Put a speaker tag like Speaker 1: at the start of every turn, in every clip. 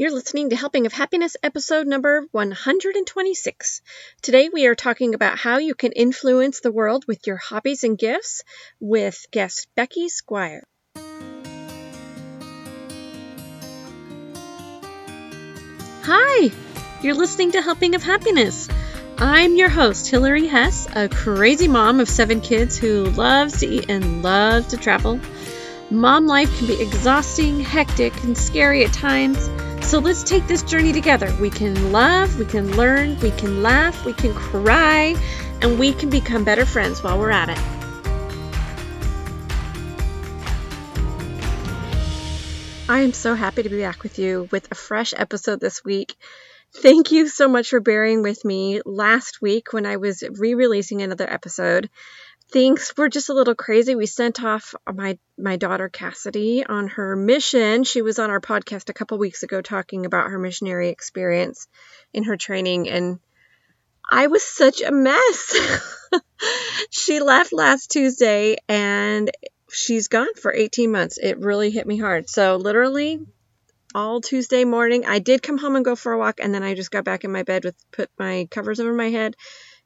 Speaker 1: You're listening to Helping of Happiness episode number 126. Today we are talking about how you can influence the world with your hobbies and gifts with guest Becky Squire. Hi, you're listening to Helping of Happiness. I'm your host, Hillary Hess, a crazy mom of seven kids who loves to eat and loves to travel. Mom life can be exhausting, hectic, and scary at times. So let's take this journey together. We can love, we can learn, we can laugh, we can cry, and we can become better friends while we're at it. I am so happy to be back with you with a fresh episode this week. Thank you so much for bearing with me last week when I was re releasing another episode things were just a little crazy. We sent off my my daughter Cassidy on her mission. She was on our podcast a couple weeks ago talking about her missionary experience in her training and I was such a mess. she left last Tuesday and she's gone for 18 months. It really hit me hard. So literally all Tuesday morning, I did come home and go for a walk and then I just got back in my bed with put my covers over my head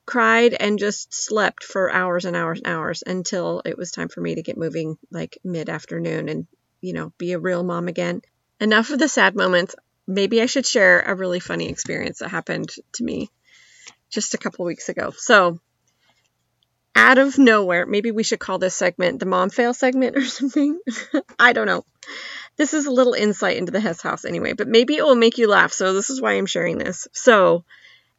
Speaker 1: cried and just slept for hours and hours and hours until it was time for me to get moving like mid afternoon and, you know, be a real mom again. Enough of the sad moments. Maybe I should share a really funny experience that happened to me just a couple weeks ago. So, out of nowhere, maybe we should call this segment the mom fail segment or something. I don't know. This is a little insight into the Hess house anyway, but maybe it will make you laugh. So, this is why I'm sharing this. So,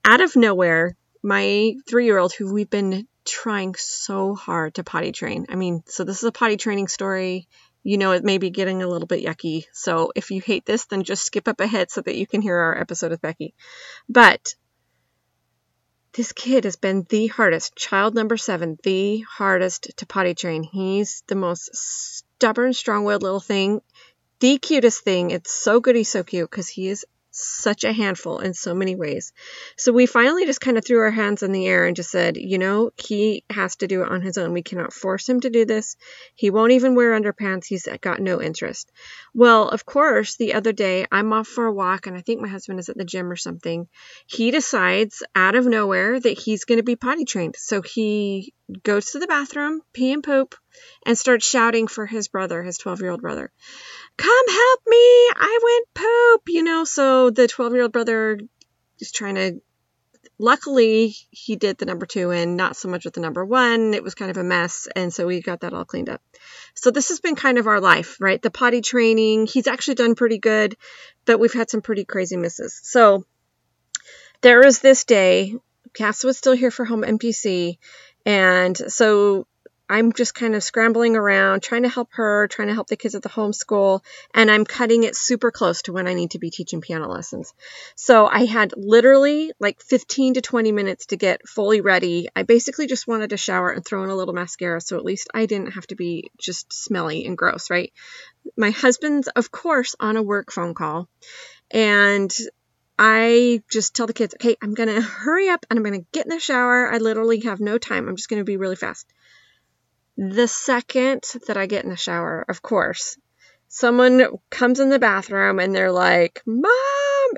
Speaker 1: out of nowhere, my three year old who we've been trying so hard to potty train. I mean, so this is a potty training story. You know, it may be getting a little bit yucky. So if you hate this, then just skip up ahead so that you can hear our episode with Becky. But this kid has been the hardest, child number seven, the hardest to potty train. He's the most stubborn, strong willed little thing, the cutest thing. It's so good he's so cute because he is such a handful in so many ways. So we finally just kind of threw our hands in the air and just said, you know, he has to do it on his own. We cannot force him to do this. He won't even wear underpants. He's got no interest. Well, of course, the other day I'm off for a walk and I think my husband is at the gym or something. He decides out of nowhere that he's going to be potty trained. So he goes to the bathroom, pee and poop, and starts shouting for his brother, his 12 year old brother come help me. I went poop, you know. So the 12 year old brother is trying to, luckily, he did the number two and not so much with the number one. It was kind of a mess. And so we got that all cleaned up. So this has been kind of our life, right? The potty training, he's actually done pretty good, but we've had some pretty crazy misses. So there is this day, Cass was still here for home MTC. And so I'm just kind of scrambling around, trying to help her, trying to help the kids at the homeschool, and I'm cutting it super close to when I need to be teaching piano lessons. So I had literally like 15 to 20 minutes to get fully ready. I basically just wanted to shower and throw in a little mascara so at least I didn't have to be just smelly and gross, right? My husband's, of course, on a work phone call, and I just tell the kids, okay, I'm going to hurry up and I'm going to get in the shower. I literally have no time. I'm just going to be really fast. The second that I get in the shower, of course, someone comes in the bathroom and they're like, Mom,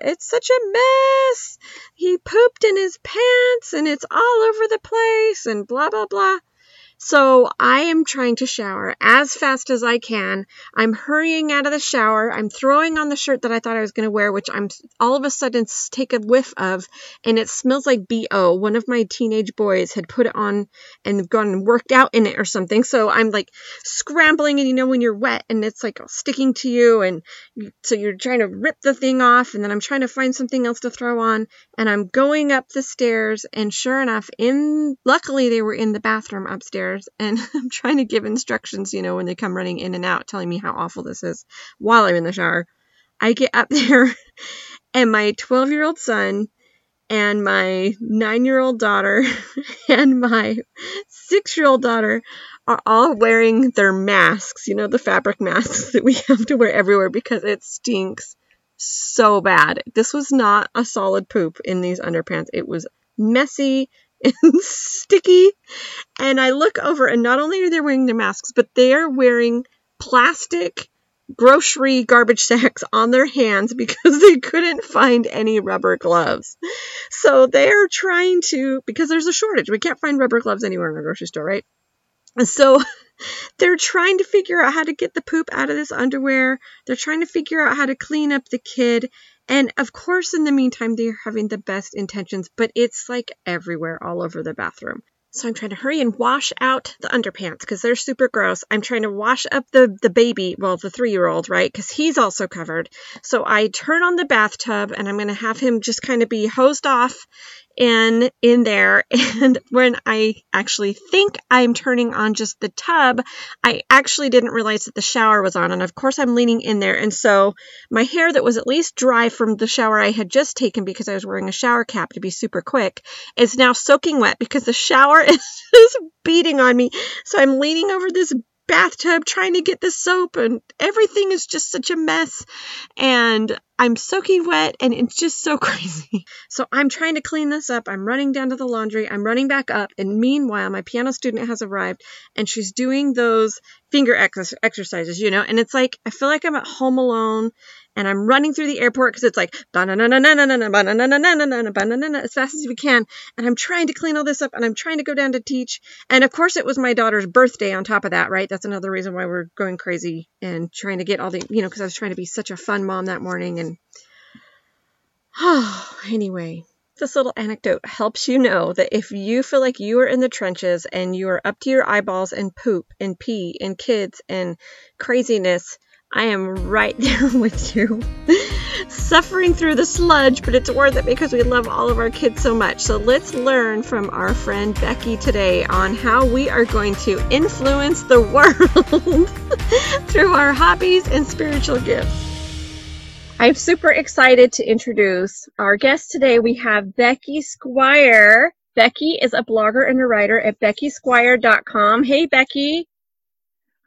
Speaker 1: it's such a mess. He pooped in his pants and it's all over the place and blah, blah, blah. So I am trying to shower as fast as I can. I'm hurrying out of the shower. I'm throwing on the shirt that I thought I was going to wear, which I'm all of a sudden take a whiff of, and it smells like BO. One of my teenage boys had put it on and gone and worked out in it or something. So I'm like scrambling, and you know, when you're wet and it's like sticking to you, and so you're trying to rip the thing off, and then I'm trying to find something else to throw on, and I'm going up the stairs, and sure enough, in luckily they were in the bathroom upstairs and I'm trying to give instructions, you know, when they come running in and out telling me how awful this is while I'm in the shower. I get up there and my 12 year old son and my nine year old daughter and my six year old daughter are all wearing their masks, you know, the fabric masks that we have to wear everywhere because it stinks so bad. This was not a solid poop in these underpants. It was messy and sticky. And I look over, and not only are they wearing their masks, but they are wearing plastic grocery garbage sacks on their hands because they couldn't find any rubber gloves. So they're trying to, because there's a shortage, we can't find rubber gloves anywhere in a grocery store, right? So they're trying to figure out how to get the poop out of this underwear. They're trying to figure out how to clean up the kid. And of course, in the meantime, they're having the best intentions, but it's like everywhere, all over the bathroom. So I'm trying to hurry and wash out the underpants because they're super gross. I'm trying to wash up the, the baby, well, the three year old, right? Because he's also covered. So I turn on the bathtub and I'm going to have him just kind of be hosed off in in there. And when I actually think I'm turning on just the tub, I actually didn't realize that the shower was on. And of course I'm leaning in there. And so my hair that was at least dry from the shower I had just taken because I was wearing a shower cap to be super quick is now soaking wet because the shower is beating on me. So I'm leaning over this bathtub trying to get the soap and everything is just such a mess and I'm soaking wet and it's just so crazy. So I'm trying to clean this up. I'm running down to the laundry. I'm running back up and meanwhile my piano student has arrived and she's doing those finger ex- exercises, you know, and it's like I feel like I'm at home alone and I'm running through the airport because it's like as fast as we can. And I'm trying to clean all this up and I'm trying to go down to teach. And of course, it was my daughter's birthday on top of that, right? That's another reason why we're going crazy and trying to get all the, you know, because I was trying to be such a fun mom that morning. And oh, anyway, this little anecdote helps you know that if you feel like you are in the trenches and you are up to your eyeballs in poop and pee and kids and craziness, I am right there with you, suffering through the sludge, but it's worth it because we love all of our kids so much. So let's learn from our friend Becky today on how we are going to influence the world through our hobbies and spiritual gifts. I'm super excited to introduce our guest today. We have Becky Squire. Becky is a blogger and a writer at beckysquire.com. Hey, Becky.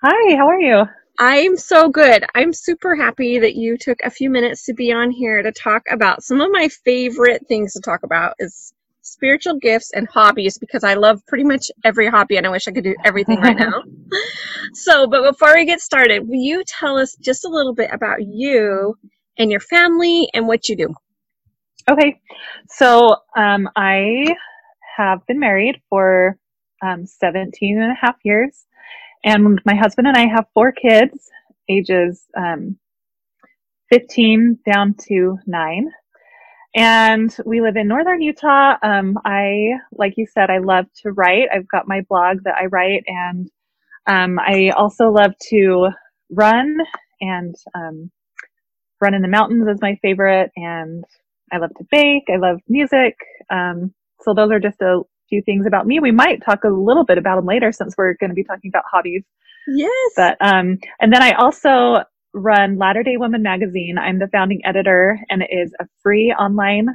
Speaker 2: Hi, how are you?
Speaker 1: I'm so good. I'm super happy that you took a few minutes to be on here to talk about some of my favorite things to talk about is spiritual gifts and hobbies because I love pretty much every hobby and I wish I could do everything right now. so, but before we get started, will you tell us just a little bit about you and your family and what you do?
Speaker 2: Okay. So, um, I have been married for um, 17 and a half years. And my husband and I have four kids, ages um, 15 down to nine. And we live in northern Utah. Um, I, like you said, I love to write. I've got my blog that I write, and um, I also love to run and um, run in the mountains is my favorite. And I love to bake. I love music. Um, so those are just a few things about me. We might talk a little bit about them later since we're going to be talking about hobbies.
Speaker 1: Yes.
Speaker 2: But um, and then I also run Latter Day Woman magazine. I'm the founding editor, and it is a free online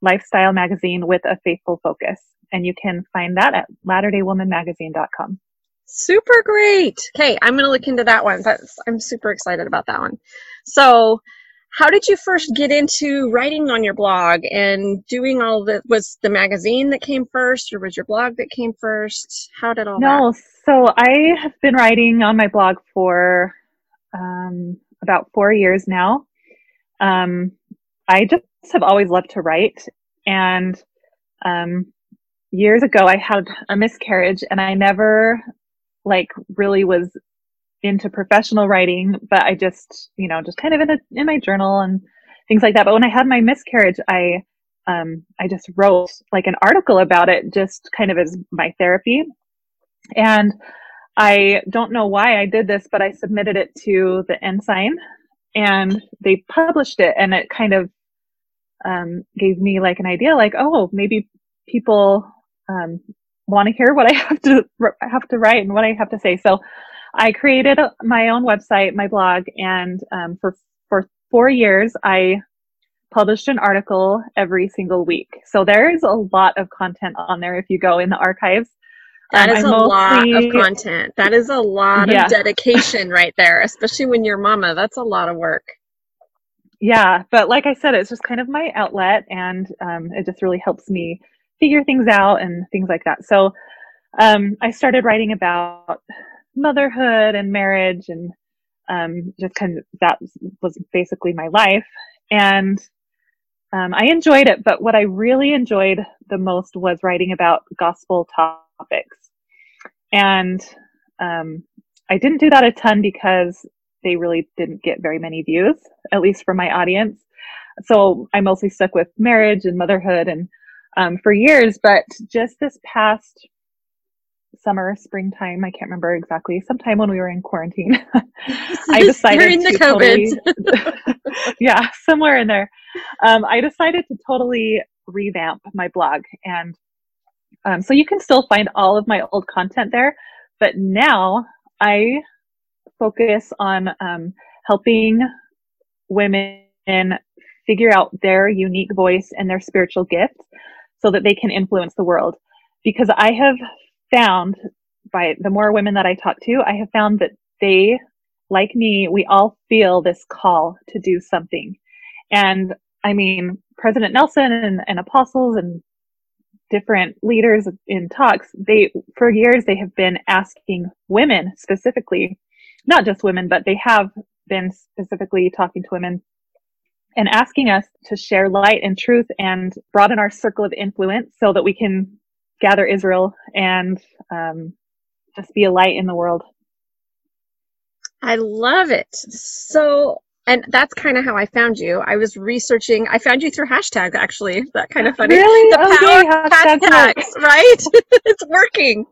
Speaker 2: lifestyle magazine with a faithful focus. And you can find that at latterdaywomanmagazine.com.
Speaker 1: Super great. Okay, I'm going to look into that one. That's I'm super excited about that one. So, how did you first get into writing on your blog and doing all the was the magazine that came first or was your blog that came first how did all
Speaker 2: no
Speaker 1: that?
Speaker 2: so i have been writing on my blog for um, about four years now um, i just have always loved to write and um, years ago i had a miscarriage and i never like really was into professional writing, but I just, you know, just kind of in a, in my journal and things like that. But when I had my miscarriage, I um, I just wrote like an article about it, just kind of as my therapy. And I don't know why I did this, but I submitted it to the Ensign, and they published it, and it kind of um, gave me like an idea, like, oh, maybe people um, want to hear what I have to have to write and what I have to say. So I created my own website, my blog, and um, for for four years, I published an article every single week. So there is a lot of content on there if you go in the archives.
Speaker 1: That um, is a mostly, lot of content. That is a lot yeah. of dedication right there, especially when you're mama. That's a lot of work.
Speaker 2: Yeah, but like I said, it's just kind of my outlet, and um, it just really helps me figure things out and things like that. So um, I started writing about motherhood and marriage and um, just kind of that was basically my life. And um, I enjoyed it, but what I really enjoyed the most was writing about gospel topics. And um, I didn't do that a ton because they really didn't get very many views, at least from my audience. So I mostly stuck with marriage and motherhood and um, for years. But just this past summer, springtime, I can't remember exactly, sometime when we were in quarantine, I decided
Speaker 1: During the
Speaker 2: to
Speaker 1: COVID.
Speaker 2: totally, yeah, somewhere in there. Um, I decided to totally revamp my blog. And um, so you can still find all of my old content there. But now I focus on um, helping women figure out their unique voice and their spiritual gifts so that they can influence the world. Because I have found by the more women that I talk to, I have found that they, like me, we all feel this call to do something. And I mean, President Nelson and, and apostles and different leaders in talks, they, for years, they have been asking women specifically, not just women, but they have been specifically talking to women and asking us to share light and truth and broaden our circle of influence so that we can gather Israel and um, just be a light in the world.
Speaker 1: I love it. So and that's kind of how I found you. I was researching. I found you through hashtag. Actually, that kind of funny.
Speaker 2: Really?
Speaker 1: The
Speaker 2: okay,
Speaker 1: power
Speaker 2: hashtag
Speaker 1: hashtags, right? it's working.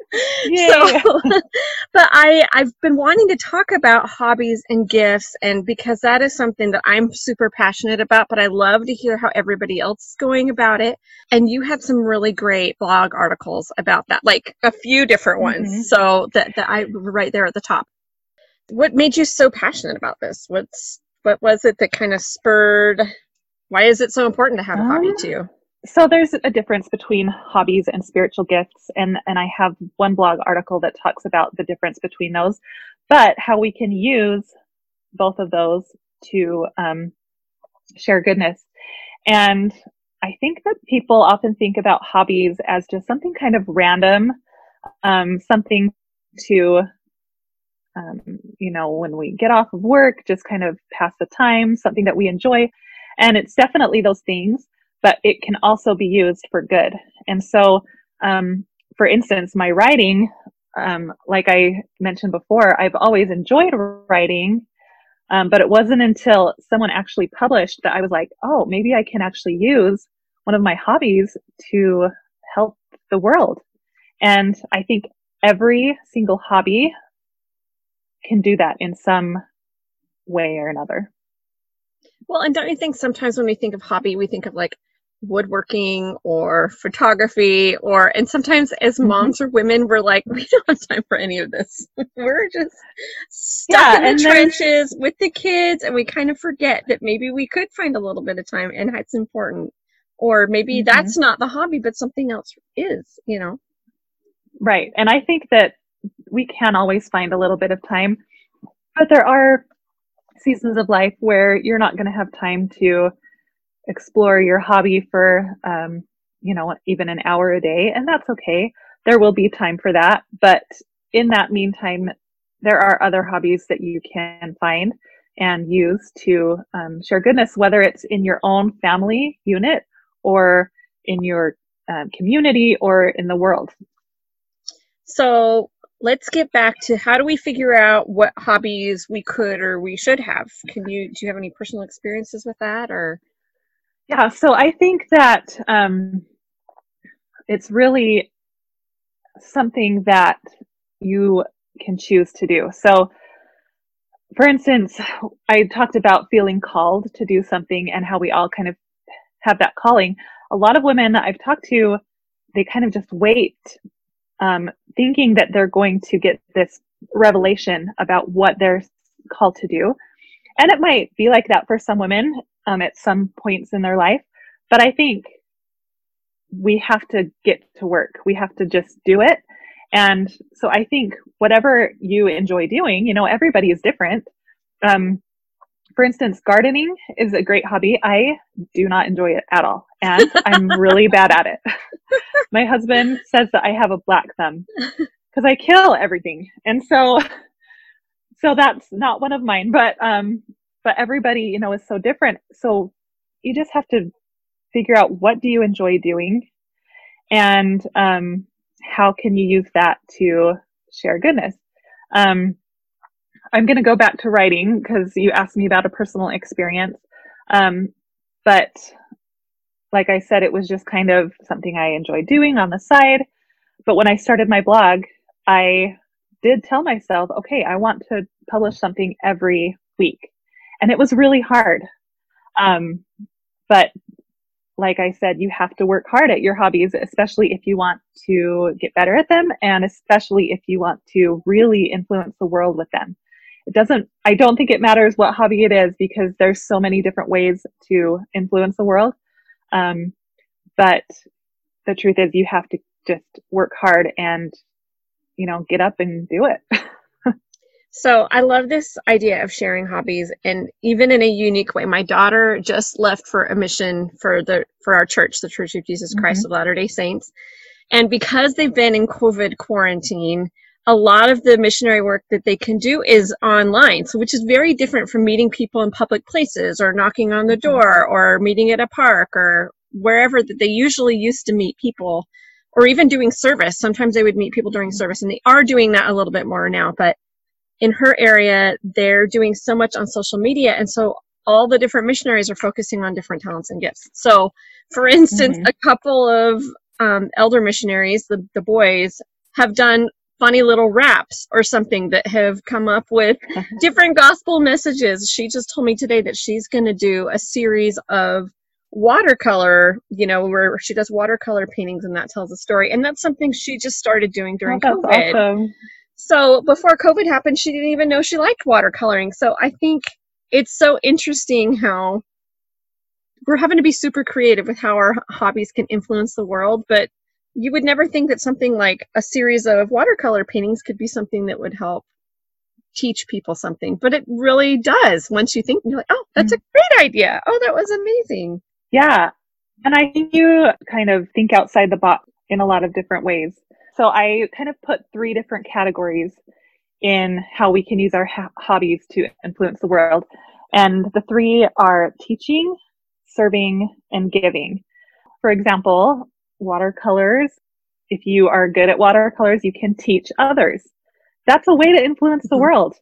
Speaker 2: Yay.
Speaker 1: So, but I I've been wanting to talk about hobbies and gifts, and because that is something that I'm super passionate about. But I love to hear how everybody else is going about it. And you have some really great blog articles about that, like a few different ones.
Speaker 2: Mhm.
Speaker 1: So that that I right there at the top. What made you so passionate about this? What's what was it that kind of spurred why is it so important to have a hobby
Speaker 2: Um,
Speaker 1: to you
Speaker 2: so there's a difference between hobbies and spiritual gifts and and I have one blog article that talks about the difference between those but how we can use both of those to um, share goodness. And I think that people often think about hobbies as just something kind of random um, something to um, you know when we get off of work just kind of pass the time something that we enjoy and it's definitely those things but it can also be used for good. And so, um, for instance, my writing, um, like I mentioned before, I've always enjoyed writing, um, but it wasn't until someone actually published that I was like, oh, maybe I can actually use one of my hobbies to help the world. And I think every single hobby can do that in some way or another.
Speaker 1: well and don't you think sometimes when we think of hobby we think of like woodworking or photography or and sometimes as
Speaker 2: Mhm.
Speaker 1: moms or women we're like we don't have time for any of this we're just stuck
Speaker 2: Yeah,
Speaker 1: in the trenches with the kids and we kind of forget that maybe we could find a little bit of time and that's important or maybe
Speaker 2: Mhm.
Speaker 1: that's not the hobby but something else is you know
Speaker 2: Right. And I think that we can always find a little bit of time, but there are seasons of life where you're not going to have time to explore your hobby for, um, you know, even an hour a day. And that's okay. There will be time for that. But in that meantime, there are other hobbies that you can find and use to um, share goodness, whether it's in your own family unit or in your um, community or in the world.
Speaker 1: So let's get back to how do we figure out what hobbies we could or we should have? Can you do you have any personal experiences with that or
Speaker 2: Yeah, so I think that um, it's really something that you can choose to do. So, for instance, I talked about feeling called to do something and how we all kind of have that calling. A lot of women that I've talked to, they kind of just wait, um, thinking that they're going to get this revelation about what they're called to do. And it might be like that for some women um, at some points in their life. But I think we have to get to work. We have to just do it. And so I think whatever you enjoy doing, you know, everybody is different. Um, for instance, gardening is a great hobby. I do not enjoy it at all. And I'm really bad at it. My husband says that I have a black thumb because I kill everything. And so so that's not one of mine, but um, but everybody, you know, is so different. So you just have to figure out what do you enjoy doing, and um, how can you use that to share goodness. Um, I'm going to go back to writing because you asked me about a personal experience. Um, but like I said, it was just kind of something I enjoyed doing on the side. But when I started my blog, I did tell myself, okay, I want to publish something every week. And it was really hard. Um, but like I said, you have to work hard at your hobbies, especially if you want to get better at them and especially if you want to really influence the world with them. It doesn't, I don't think it matters what hobby it is because there's so many different ways to influence the world. Um, but the truth is you have to just work hard and, you know, get up and do it.
Speaker 1: So I love this idea of sharing hobbies and even in a unique way. My daughter just left for a mission for the for our church, the Church of Jesus Christ mm-hmm. of Latter-day Saints. And because they've been in COVID quarantine, a lot of the missionary work that they can do is online. So which is very different from meeting people in public places or knocking on the mm-hmm. door or meeting at a park or wherever that they usually used to meet people or even doing service. Sometimes they would meet people during mm-hmm. service and they are doing that a little bit more now, but in her area, they're doing so much on social media. And so all the different missionaries are focusing on different talents and gifts. So, for instance, mm-hmm. a couple of um, elder missionaries, the, the boys, have done funny little raps or something that have come up with different gospel messages. She just told me today that she's going to do a series of watercolor, you know, where she does watercolor paintings and that tells a story. And that's something she just started doing during oh, COVID. Awesome. So before COVID happened, she didn't even know she liked watercoloring. So I think it's so interesting how we're having to be super creative with how our hobbies can influence the world. But you would never think that something like a series of watercolor paintings could be something that would help teach people something. But it really does once you think, you're like, oh, that's mm-hmm. a great idea. Oh, that was amazing.
Speaker 2: Yeah. And I think you kind of think outside the box in a lot of different ways. So I kind of put three different categories in how we can use our ha- hobbies to influence the world. And the three are teaching, serving, and giving. For example, watercolors. If you are good at watercolors, you can teach others. That's a way to influence the mm-hmm. world.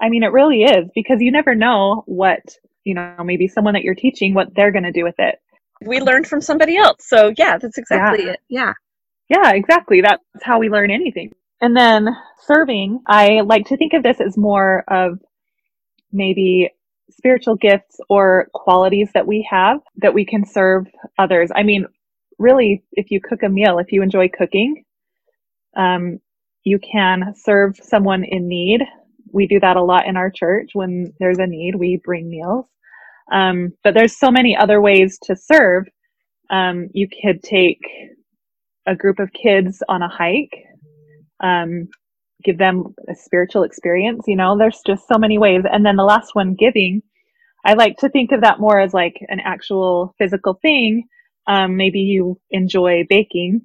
Speaker 2: I mean, it really is because you never know what, you know, maybe someone that you're teaching, what they're going to do with it.
Speaker 1: We learned from somebody else. So, yeah, that's exactly yeah. it. Yeah.
Speaker 2: Yeah, exactly. That's how we learn anything. And then serving, I like to think of this as more of maybe spiritual gifts or qualities that we have that we can serve others. I mean, really, if you cook a meal, if you enjoy cooking, um, you can serve someone in need. We do that a lot in our church. When there's a need, we bring meals. Um, but there's so many other ways to serve. Um, you could take a group of kids on a hike, um, give them a spiritual experience. You know, there's just so many ways. And then the last one, giving. I like to think of that more as like an actual physical thing. Um, maybe you enjoy baking.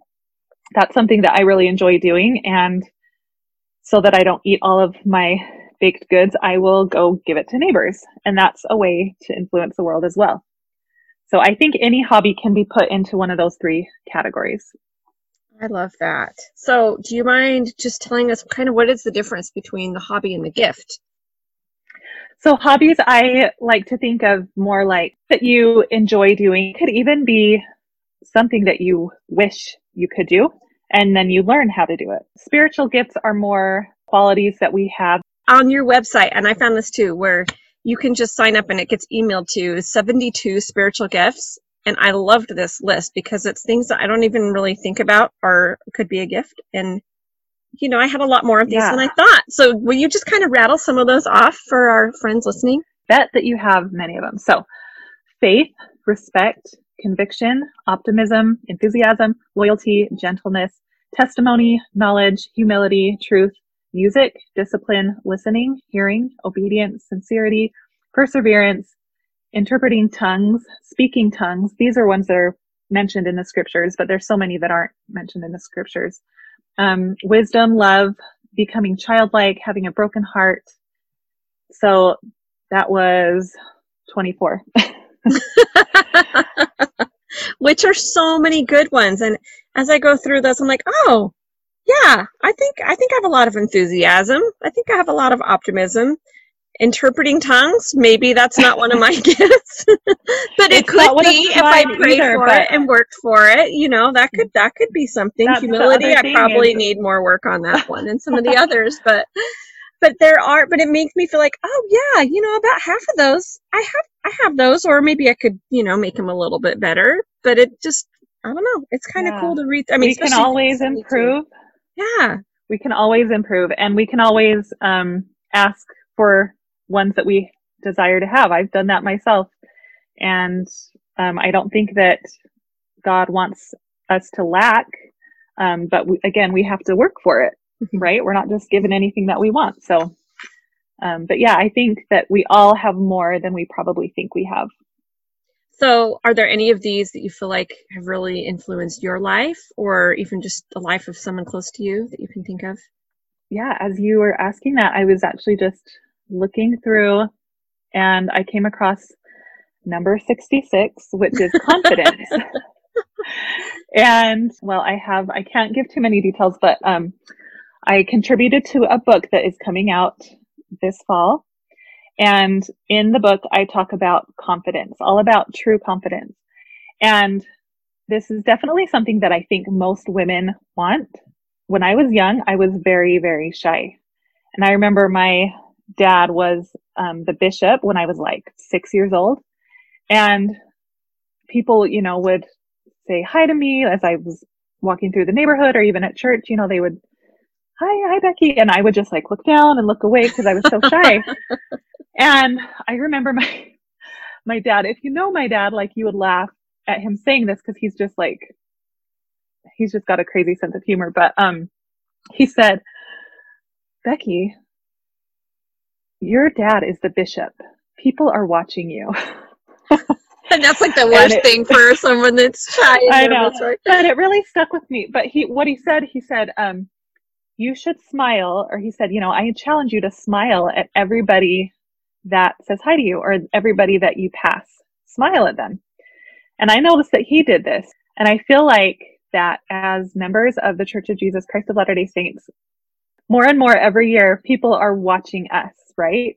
Speaker 2: That's something that I really enjoy doing. And so that I don't eat all of my baked goods, I will go give it to neighbors. And that's a way to influence the world as well. So I think any hobby can be put into one of those three categories.
Speaker 1: I love that. So, do you mind just telling us kind of what is the difference between the hobby and the gift?
Speaker 2: So, hobbies I like to think of more like that you enjoy doing. It could even be something that you wish you could do, and then you learn how to do it. Spiritual gifts are more qualities that we have
Speaker 1: on your website, and I found this too, where you can just sign up and it gets emailed to 72 spiritual gifts and I loved this list because it's things that I don't even really think about or could be a gift. And, you know, I had a lot more of these yeah. than I thought. So will you just kind of rattle some of those off for our friends listening?
Speaker 2: Bet that you have many of them. So faith, respect, conviction, optimism, enthusiasm, loyalty, gentleness, testimony, knowledge, humility, truth, music, discipline, listening, hearing, obedience, sincerity, perseverance, interpreting tongues, speaking tongues. These are ones that are mentioned in the scriptures, but there's so many that aren't mentioned in the scriptures. Um, wisdom, love, becoming childlike, having a broken heart, So that was 24.
Speaker 1: Which are so many good ones. And as I go through this, I'm like, oh, yeah, I think I think I have a lot of enthusiasm. I think I have a lot of optimism. Interpreting tongues, maybe that's not one of my gifts, but it could
Speaker 2: not one of
Speaker 1: be if I prayed
Speaker 2: either,
Speaker 1: for it and worked for it. You know, that could that could be something. Humility, I probably
Speaker 2: is-
Speaker 1: need more work on that one and some of the others, but but there are but it makes me feel like oh yeah you know about half of those i have i have those or maybe i could you know make them a little bit better but it just i don't know it's kind of
Speaker 2: Yeah.
Speaker 1: cool to read i mean
Speaker 2: we can always improve.
Speaker 1: yeah
Speaker 2: We can always improve, and we can always um, ask for ones that we desire to have. I've done that myself, and um, I don't think that God wants us to lack. Um, but we, again, we have to work for it. right? We're not just given anything that we want. So, um, but yeah, I think that we all have more than we probably think we have.
Speaker 1: so are there any of these that you feel like have really influenced your life or even just the life of someone close to you that you can think of
Speaker 2: yeah, as you were asking that, I was actually just looking through and I came across number 66, which is confidence. and well, I have, I can't give too many details, but um, I contributed to a book that is coming out this fall. And in the book, I talk about confidence, all about true confidence. And this is definitely something that I think most women want when I was young, I was very, very shy. And I remember my dad was um, the bishop when I was like six years old. And people, you know, would say hi to me as I was walking through the neighborhood or even at church. You know, they would, hi, hi, Becky. And I would just like look down and look away because I was so shy. and I remember my, my dad, if you know my dad, like you would laugh at him saying this because he's just like, he's just got a crazy sense of humor. But um, he said, Becky, your dad is the bishop. People are watching you.
Speaker 1: and that's like the worst
Speaker 2: it-
Speaker 1: thing for someone that's shy and
Speaker 2: I know.
Speaker 1: right?
Speaker 2: but it really stuck with me. But he, what he said, he said, um, you should smile, or he said, you know, I challenge you to smile at everybody that says hi to you or everybody that you pass. Smile at them. And I noticed that he did this. And I feel like that as members of the Church of Jesus Christ of Latter day Saints, more and more every year, people are watching us, right?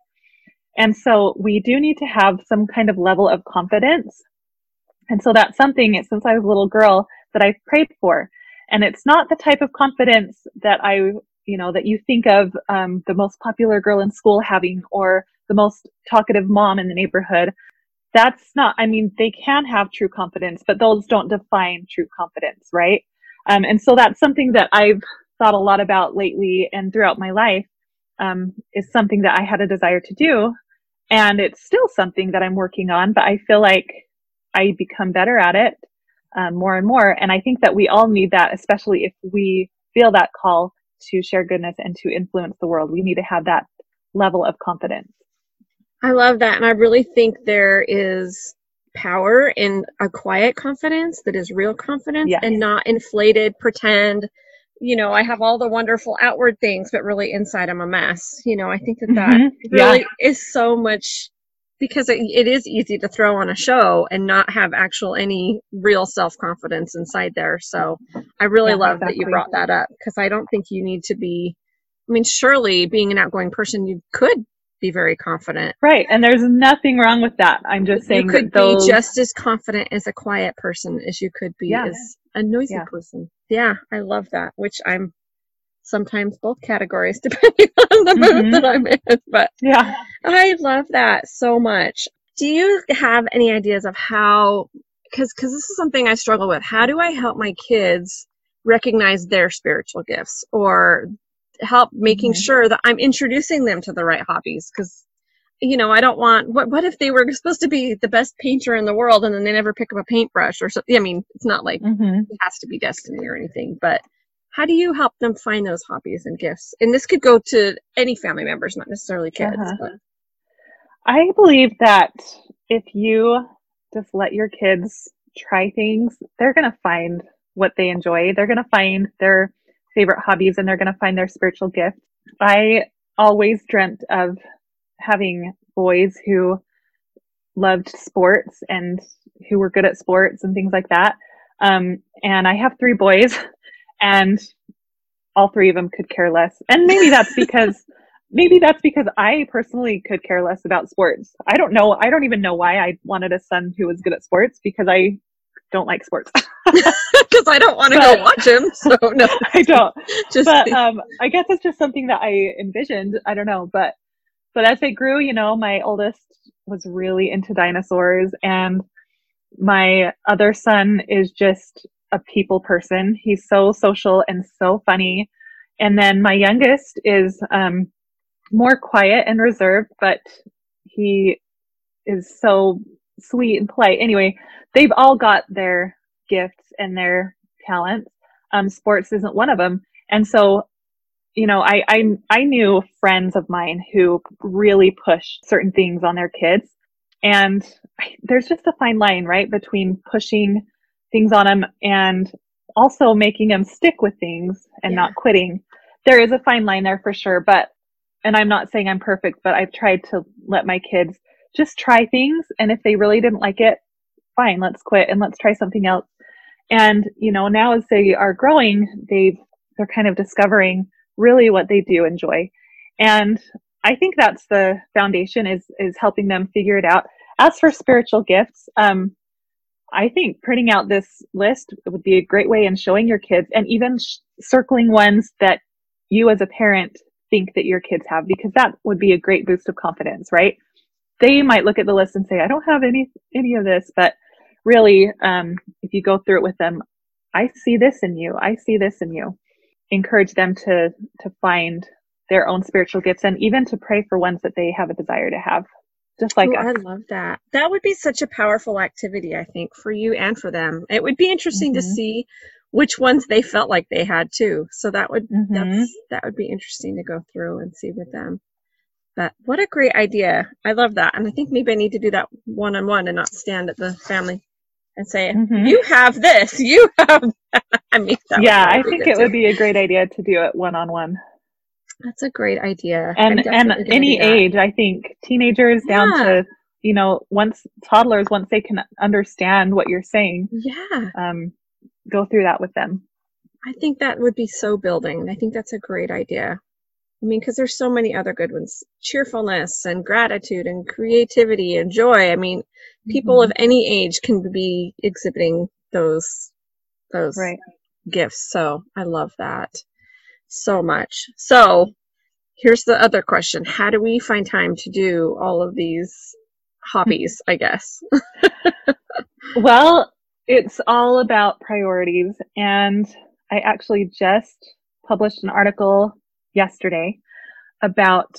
Speaker 2: And so we do need to have some kind of level of confidence. And so that's something since I was a little girl that I've prayed for. And it's not the type of confidence that I, you know, that you think of um, the most popular girl in school having or the most talkative mom in the neighborhood. That's not, I mean, they can have true confidence, but those don't define true confidence, right? Um, and so that's something that I've thought a lot about lately and throughout my life um, is something that I had a desire to do. And it's still something that I'm working on, but I feel like I become better at it um, more and more. And I think that we all need that, especially if we feel that call to share goodness and to influence the world. We need to have that level of confidence.
Speaker 1: I love that. And I really think there is power in a quiet confidence that is real confidence
Speaker 2: Yes.
Speaker 1: and not inflated, pretend. You know, I have all the wonderful outward things, but really inside I'm a mess. You know, I think that that
Speaker 2: Mhm. Yeah.
Speaker 1: really is so much because it, it is easy to throw on a show and not have actual any real self confidence inside there. So I really
Speaker 2: Yeah,
Speaker 1: love that you brought that up because I don't think you need to be. I mean, surely being an outgoing person, you could be very confident.
Speaker 2: Right. And there's nothing wrong with that. I'm just saying
Speaker 1: you could
Speaker 2: those,
Speaker 1: be just as confident as a quiet person as you could be
Speaker 2: Yeah.
Speaker 1: as a noisy
Speaker 2: Yeah.
Speaker 1: person. Yeah, I love that. Which I'm sometimes both categories depending on the mood
Speaker 2: Mhm.
Speaker 1: that I'm in. But
Speaker 2: yeah.
Speaker 1: I love that so much. Do you have any ideas of how? Because because this is something I struggle with. How do I help my kids recognize their spiritual gifts or help making
Speaker 2: Mhm.
Speaker 1: sure that I'm introducing them to the right hobbies? Because you know, I don't want what what if they were supposed to be the best painter in the world and then they never pick up a paintbrush or something? I mean, it's not like
Speaker 2: hmm
Speaker 1: it has to be destiny or anything, but how do you help them find those hobbies and gifts? And this could go to any family members, not necessarily kids.
Speaker 2: Uh-huh.
Speaker 1: But
Speaker 2: I believe that if you just let your kids try things, they're going to find what they enjoy. They're going to find their favorite hobbies and they're going to find their spiritual gifts. I always dreamt of having boys who loved sports and who were good at sports and things like that. Um, and I have three boys, and all three of them could care less. And maybe that's because maybe that's because I personally could care less about sports. I don't know. I don't even know why I wanted a son who was good at sports because I don't like sports.
Speaker 1: Because I don't want to go watch him. So no,
Speaker 2: I don't. Just but um, I guess it's just something that I envisioned. I don't know, but but as I grew, you know, my oldest was really into dinosaurs, and my other son is just a people person. He's so social and so funny. And then my youngest is um, more quiet and reserved, but he is so sweet and polite. Anyway, they've all got their gifts and their talents. Um, sports isn't one of them. And so, you know, I, I, I knew friends of mine who really push certain things on their kids. And there's just a fine line, right, between pushing things on them and also making them stick with things and yeah. not quitting. There is a fine line there for sure. But, and I'm not saying I'm perfect, but I've tried to let my kids just try things. And if they really didn't like it, fine, let's quit and let's try something else. And, you know, now as they are growing, they've, they're kind of discovering really what they do enjoy. And I think that's the foundation is, is helping them figure it out. As for spiritual gifts, um, I think printing out this list would be a great way in showing your kids and even sh- circling ones that you as a parent think that your kids have because that would be a great boost of confidence, right? They might look at the list and say, I don't have any any of this, but really, um, if you go through it with them, I see this in you. I see this in you. Encourage them to to find their own spiritual gifts and even to pray for ones that they have a desire to have. Just like
Speaker 1: Ooh, I love that. That would be such a powerful activity, I think, for you and for them. It would be interesting mm-hmm. to see which ones they felt like they had too. So that would mm-hmm. that's that would be interesting to go through and see with them. But what a great idea. I love that. And I think maybe I need to do that one on one and not stand at the family and say, mm-hmm. "You have this, you have." That. I
Speaker 2: mean, yeah, I think it too. would be a great idea to do it one on one.
Speaker 1: That's a great idea.
Speaker 2: And and any age, I think teenagers yeah. down to you know once toddlers once they can understand what you're saying.
Speaker 1: Yeah.
Speaker 2: Um, go through that with them.
Speaker 1: I think that would be so building. I think that's a great idea. I mean, because there's so many other good ones cheerfulness and gratitude and creativity and joy. I mean, people mm-hmm. of any age can be exhibiting those those right. gifts. So I love that so much. So here's the other question How do we find time to do all of these hobbies, I guess?
Speaker 2: well, it's all about priorities. And I actually just published an article yesterday about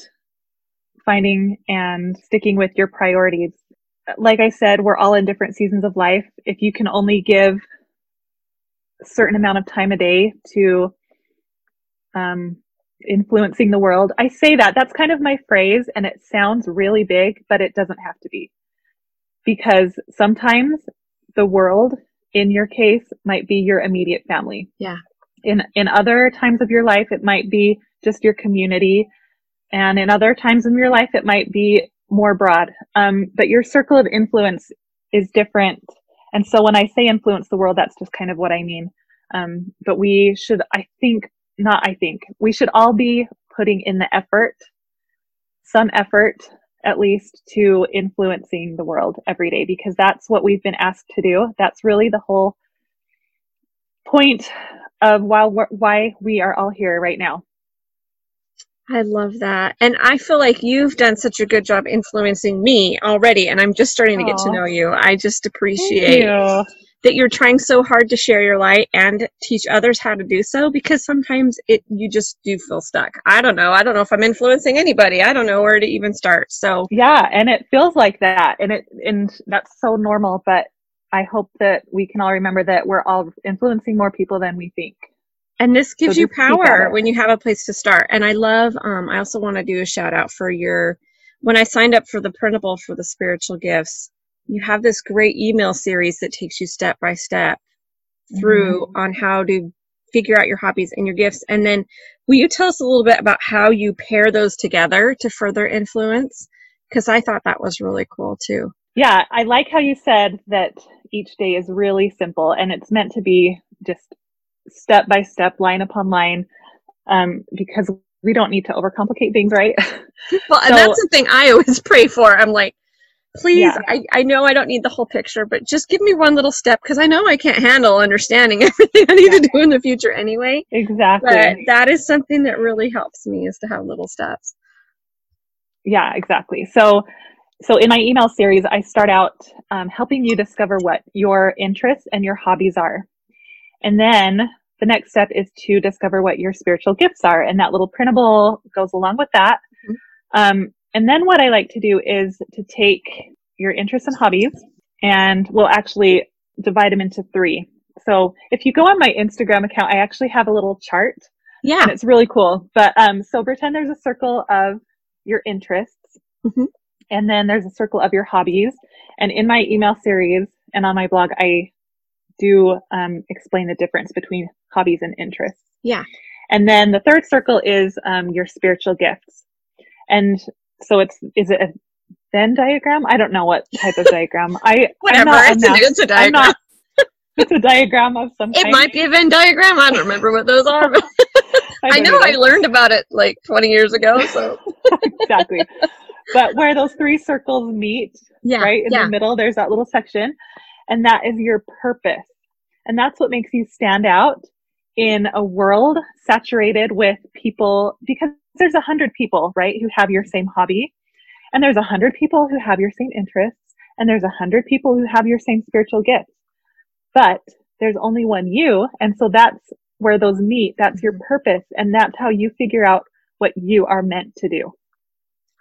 Speaker 2: finding and sticking with your priorities. Like I said, we're all in different seasons of life. If you can only give a certain amount of time a day to um, influencing the world, I say that. That's kind of my phrase, and it sounds really big, but it doesn't have to be. Because sometimes the world, in your case, might be your immediate family.
Speaker 1: Yeah.
Speaker 2: In in other times of your life, it might be just your community. And in other times in your life, it might be more broad. Um, but your circle of influence is different. And so when I say influence the world, that's just kind of what I mean. Um, but we should, I think, not I think, we should all be putting in the effort, some effort at least to influencing the world every day because that's what we've been asked to do. That's really the whole point of why, why we are all here right now.
Speaker 1: I love that. And I feel like you've done such a good job influencing me already, and I'm just starting to get to know you. I just appreciate. That you're trying so hard to share your light and teach others how to do so because sometimes it you just do feel stuck. I don't know. I don't know if I'm influencing anybody. I don't know where to even start. So
Speaker 2: Yeah, and it feels like that. And it and that's so normal, but I hope that we can all remember that we're all influencing more people than we think.
Speaker 1: And this gives so you power when you have a place to start. And I love, um, I also want to do a shout out for your, when I signed up for the printable for the spiritual gifts, you have this great email series that takes you step by step through mm-hmm. on how to figure out your hobbies and your gifts. And then will you tell us a little bit about how you pair those together to further influence? Because I thought that was really cool too.
Speaker 2: Yeah, I like how you said that each day is really simple and it's meant to be just step by step, line upon line, um, because we don't need to overcomplicate things, right?
Speaker 1: Well, and so, that's the thing I always pray for. I'm like, please, yeah. I, I know I don't need the whole picture, but just give me one little step because I know I can't handle understanding everything I need yeah. to do in the future anyway.
Speaker 2: Exactly.
Speaker 1: But that is something that really helps me is to have little steps.
Speaker 2: Yeah, exactly. So, so in my email series, I start out um, helping you discover what your interests and your hobbies are. And then the next step is to discover what your spiritual gifts are. And that little printable goes along with that. Mm-hmm. Um, and then what I like to do is to take your interests and hobbies and we'll actually divide them into three. So if you go on my Instagram account, I actually have a little chart.
Speaker 1: Yeah.
Speaker 2: And it's really cool. But um, so pretend there's a circle of your interests. Mm-hmm. And then there's a circle of your hobbies. And in my email series and on my blog, I do um, explain the difference between hobbies and interests.
Speaker 1: Yeah.
Speaker 2: And then the third circle is um, your spiritual gifts. And so it's, is it a Venn diagram? I don't know what type of diagram. I,
Speaker 1: Whatever, it's, a, it's a diagram. Not,
Speaker 2: it's a diagram of some
Speaker 1: It
Speaker 2: kind.
Speaker 1: might be a Venn diagram. I don't remember what those are. But I, I know I learned about it like 20 years ago. So
Speaker 2: exactly. But where those three circles meet, yeah, right in yeah. the middle, there's that little section, and that is your purpose. And that's what makes you stand out in a world saturated with people because there's a hundred people, right, who have your same hobby. And there's a hundred people who have your same interests. And there's a hundred people who have your same spiritual gifts. But there's only one you. And so that's where those meet. That's your purpose. And that's how you figure out what you are meant to do.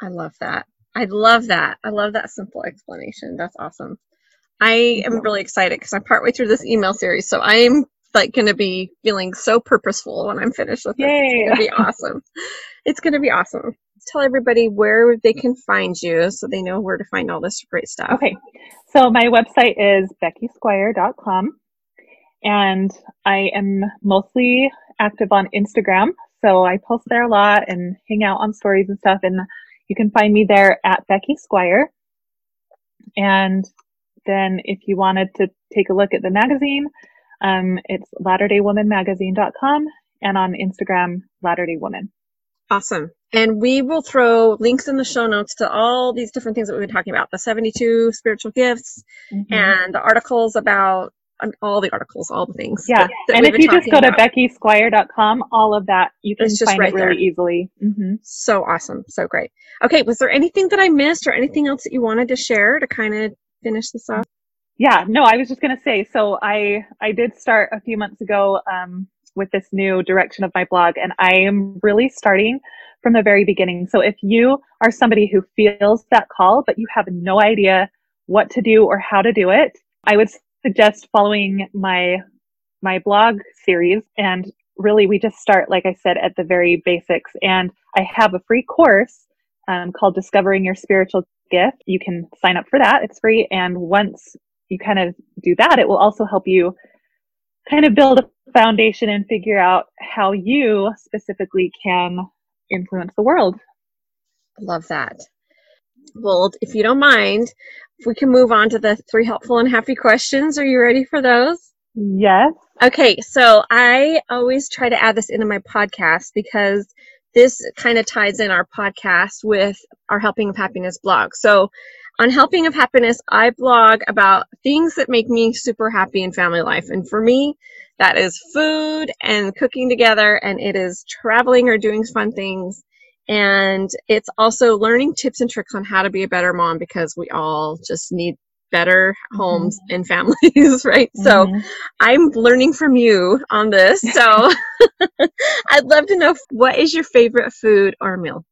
Speaker 1: I love that. I love that. I love that simple explanation. That's awesome. I am really excited because I'm partway through this email series, so I'm like going to be feeling so purposeful when I'm finished with
Speaker 2: Yay.
Speaker 1: It's going to be awesome. It's going to be awesome. Tell everybody where they can find you so they know where to find all this great stuff.
Speaker 2: Okay. So my website is beckysquire.com and I am mostly active on Instagram. So I post there a lot and hang out on stories and stuff. And you can find me there at Becky Squire. And then if you wanted to take a look at the magazine, um, it's latterdaywomanmagazine.com and on Instagram, latterdaywoman.
Speaker 1: Awesome. And we will throw links in the show notes to all these different things that we've been talking about the 72 spiritual gifts mm-hmm. and the articles about um, all the articles, all the things.
Speaker 2: Yeah. That, that and if you just go about. to beckysquire.com, all of that, you can find right it really there. easily.
Speaker 1: Mm-hmm. So awesome. So great. Okay. Was there anything that I missed or anything else that you wanted to share to kind of finish this off?
Speaker 2: Yeah, no, I was just going to say, so I, I did start a few months ago, um, with this new direction of my blog and I am really starting from the very beginning. So if you are somebody who feels that call, but you have no idea what to do or how to do it, I would suggest following my, my blog series and really we just start, like I said, at the very basics. And I have a free course um, called Discovering Your Spiritual Gift. You can sign up for that. It's free. And once you kind of do that, it will also help you kind of build a foundation and figure out how you specifically can influence the world.
Speaker 1: Love that. Well, if you don't mind, if we can move on to the three helpful and happy questions. Are you ready for those?
Speaker 2: Yes.
Speaker 1: Okay, so I always try to add this into my podcast because this kind of ties in our podcast with our Helping of Happiness blog. So on Helping of Happiness, I blog about things that make me super happy in family life. And for me, that is food and cooking together, and it is traveling or doing fun things. And it's also learning tips and tricks on how to be a better mom because we all just need better homes mm-hmm. and families, right? Mm-hmm. So I'm learning from you on this. So I'd love to know what is your favorite food or meal?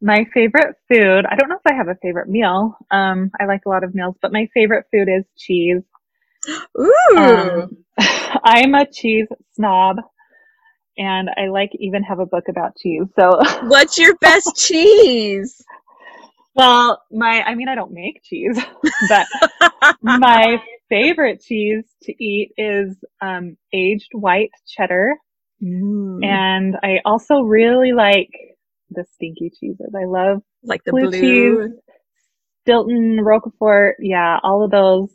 Speaker 2: My favorite food, I don't know if I have a favorite meal. Um, I like a lot of meals, but my favorite food is cheese.
Speaker 1: Ooh. Um,
Speaker 2: I'm a cheese snob and I like even have a book about cheese. So
Speaker 1: What's your best cheese?
Speaker 2: Well, my I mean I don't make cheese, but my favorite cheese to eat is um, aged white cheddar.
Speaker 1: Mm.
Speaker 2: And I also really like the stinky cheeses. I love
Speaker 1: like the
Speaker 2: blue,
Speaker 1: blue.
Speaker 2: cheese, Stilton, Roquefort. Yeah, all of those.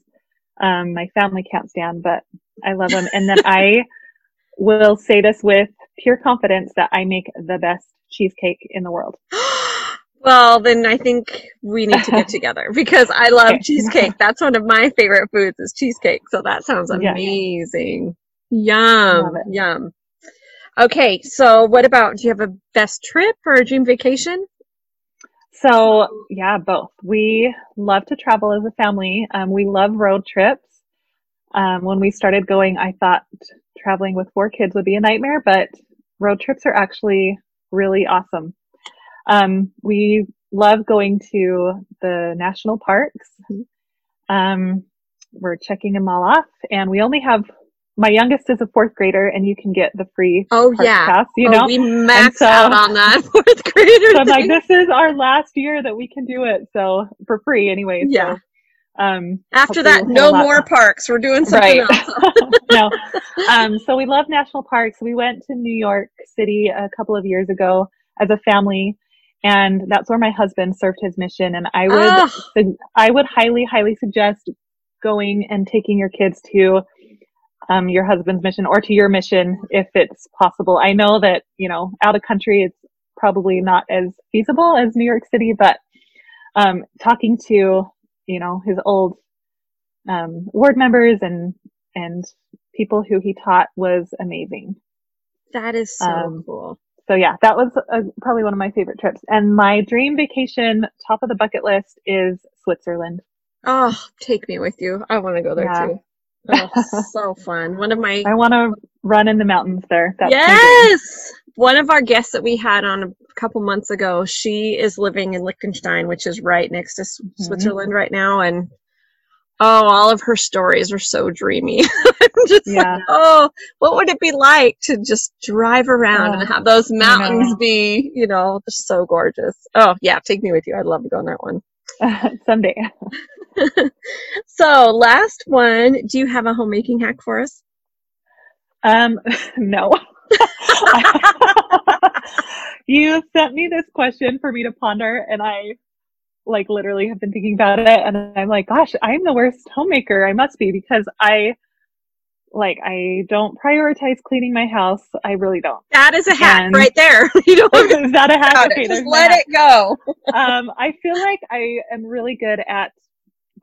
Speaker 2: Um, my family can't stand, but I love them. And then I will say this with pure confidence that I make the best cheesecake in the world.
Speaker 1: well, then I think we need to get together because I love cheesecake. That's one of my favorite foods is cheesecake. So that sounds amazing. Yum. Yum. Okay, so what about do you have a best trip or a dream vacation?
Speaker 2: So yeah, both. We love to travel as a family. Um, we love road trips. Um, when we started going, I thought traveling with four kids would be a nightmare, but road trips are actually really awesome. Um, we love going to the national parks. Um, we're checking them all off, and we only have my youngest is a fourth grader, and you can get the free
Speaker 1: Oh yeah.
Speaker 2: pass. You
Speaker 1: Oh,
Speaker 2: know,
Speaker 1: we maxed
Speaker 2: so-
Speaker 1: out on that fourth grader
Speaker 2: so I'm like, this is our last year that we can do it, so for free anyway.
Speaker 1: Yeah.
Speaker 2: So, um,
Speaker 1: After that,
Speaker 2: we'll
Speaker 1: no more parks. We're doing something
Speaker 2: Right.
Speaker 1: else.
Speaker 2: no. Um, so we love national parks. We went to New York City a couple of years ago as a family, and that's where my husband served his mission. And I would,
Speaker 1: Oh,
Speaker 2: su- I would highly, highly suggest going and taking your kids to um, your husband's mission or to your mission if it's possible. I know that you know out of country it's probably not as feasible as New York City, but um, talking to you know his old um, ward members and and people who he taught was amazing.
Speaker 1: that is so
Speaker 2: Um,
Speaker 1: cool.
Speaker 2: So yeah, that was uh probably one of my favorite trips. And my dream vacation, top of the bucket list, is Switzerland.
Speaker 1: Oh, take me with you. I want to go there
Speaker 2: Yeah.
Speaker 1: too. Oh, so fun. One of my
Speaker 2: I want to run in the mountains there. That's
Speaker 1: yes, one of our guests that we had on a couple months ago. She is living in Liechtenstein, which is right next to
Speaker 2: Mhm.
Speaker 1: Switzerland right now, and oh, all of her stories are so dreamy. I'm just like, oh, what would it be like to just drive around and
Speaker 2: Oh,
Speaker 1: have those mountains be, you know, just so gorgeous. Oh yeah, take me with you. I'd love to go on that one.
Speaker 2: Someday.
Speaker 1: So last one, do you have a homemaking hack for us?
Speaker 2: Um, no. you sent me this question for me to ponder, and I like literally have been thinking about it, and I'm like, gosh, I'm the worst homemaker. I must be because I like I don't prioritize cleaning my house. I really don't.
Speaker 1: That is a hack
Speaker 2: And-
Speaker 1: right there. you don't have to
Speaker 2: Is that a hack? Okay.
Speaker 1: Just let
Speaker 2: hack.
Speaker 1: it go.
Speaker 2: um, I feel like I am really good at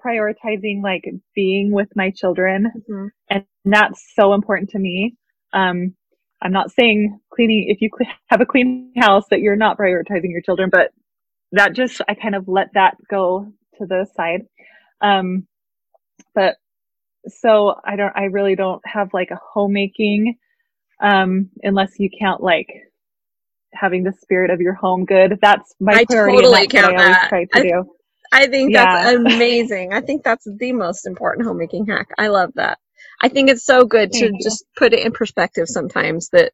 Speaker 2: prioritizing like being with my children
Speaker 1: Mhm.
Speaker 2: and that's so important to me. Um, I'm not saying cleaning if you have a clean house that you're not prioritizing your children, but that just I kind of let that go to the side. Um, but so I don't I really don't have like a homemaking um unless you count like having the spirit of your home good. That's my
Speaker 1: I
Speaker 2: priority
Speaker 1: totally count
Speaker 2: what I always
Speaker 1: that.
Speaker 2: try to
Speaker 1: I-
Speaker 2: do.
Speaker 1: I think that's
Speaker 2: Yeah.
Speaker 1: amazing. I think that's the most important homemaking hack. I love that. I think it's so good to
Speaker 2: you.
Speaker 1: just put it in perspective sometimes that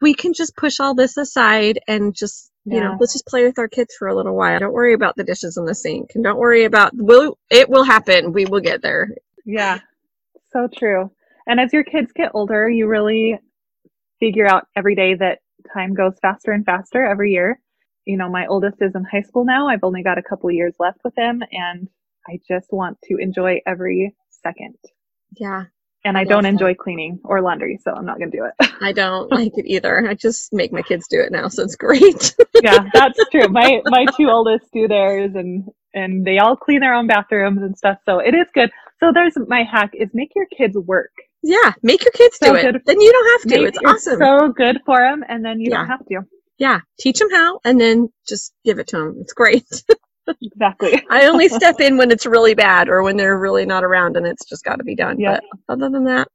Speaker 1: we can just push all this aside and just you know let's just play with our kids for a little while. Don't worry about the dishes in the sink and don't worry about will it will happen. We will get there.
Speaker 2: Yeah, so true. And as your kids get older, you really figure out every day that time goes faster and faster every year. You know, my oldest is in high school now. I've only got a couple years left with him, and I just want to enjoy every second.
Speaker 1: Yeah.
Speaker 2: And
Speaker 1: I
Speaker 2: I, don't
Speaker 1: that.
Speaker 2: enjoy cleaning or laundry, so I'm not going to do it.
Speaker 1: I don't like it either. I just make my kids do it now, so it's great.
Speaker 2: yeah, that's true. My my two oldest do theirs, and and they all clean their own bathrooms and stuff. So it is good. So there's my hack: is make your kids work.
Speaker 1: yeah, make your kids do it.
Speaker 2: good.
Speaker 1: Then you don't have to.
Speaker 2: Make-
Speaker 1: it's awesome.
Speaker 2: so good for them, and then you
Speaker 1: Yeah.
Speaker 2: don't have to.
Speaker 1: Yeah, teach them how and then just give it to them. It's great.
Speaker 2: Exactly.
Speaker 1: I only step in when it's really bad or when they're really not around and it's just got to be done.
Speaker 2: Yeah.
Speaker 1: But other than that,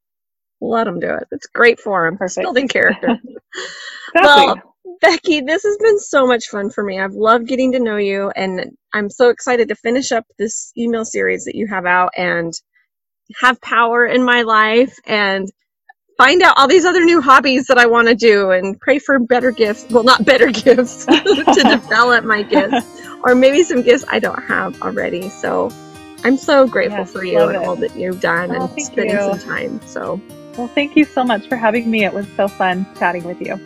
Speaker 1: let them do it. It's great for them. It's
Speaker 2: Perfect.
Speaker 1: building character.
Speaker 2: Exactly.
Speaker 1: Well, Becky, this has been so much fun for me. I've loved getting to know you, and I'm so excited to finish up this email series that you have out and have power in my life and find out all these other new hobbies that I want to do and pray for better gifts. Well, not better gifts to develop my gifts, or maybe some gifts I don't have already. So I'm so grateful
Speaker 2: Yes,
Speaker 1: for you and
Speaker 2: it.
Speaker 1: all that you've done
Speaker 2: Oh,
Speaker 1: and spending
Speaker 2: you.
Speaker 1: some time. So
Speaker 2: Well, thank you so much for having me. It was so fun chatting with you.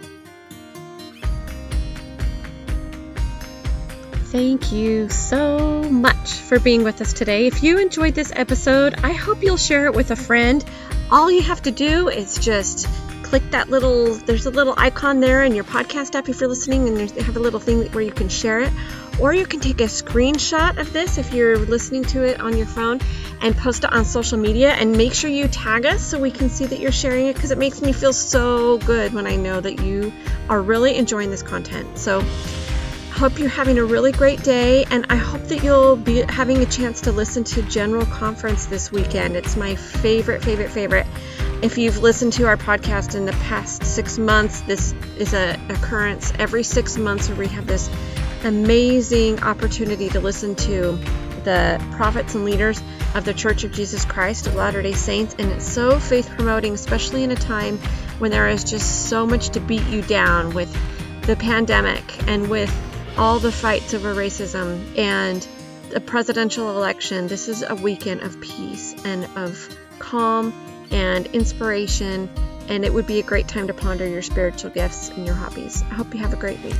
Speaker 1: Thank you so much for being with us today. If you enjoyed this episode, I hope you'll share it with a friend. All you have to do is just click that little there's a little icon there in your podcast app if you're listening and they have a little thing where you can share it or you can take a screenshot of this if you're listening to it on your phone and post it on social media and make sure you tag us so we can see that you're sharing it because it makes me feel so good when I know that you are really enjoying this content. So hope you're having a really great day and i hope that you'll be having a chance to listen to general conference this weekend. It's my favorite favorite favorite. If you've listened to our podcast in the past six months this is a occurrence. Every six months where we have this amazing opportunity to listen to the prophets and leaders of the church of jesus christ of latter day saints and it's so faith promoting especially in a time when there is just so much to beat you down with the pandemic and with all the fights over racism and the presidential election. This is a weekend of peace and of calm and inspiration, and it would be a great time to ponder your spiritual gifts and your hobbies. I hope you have a great week.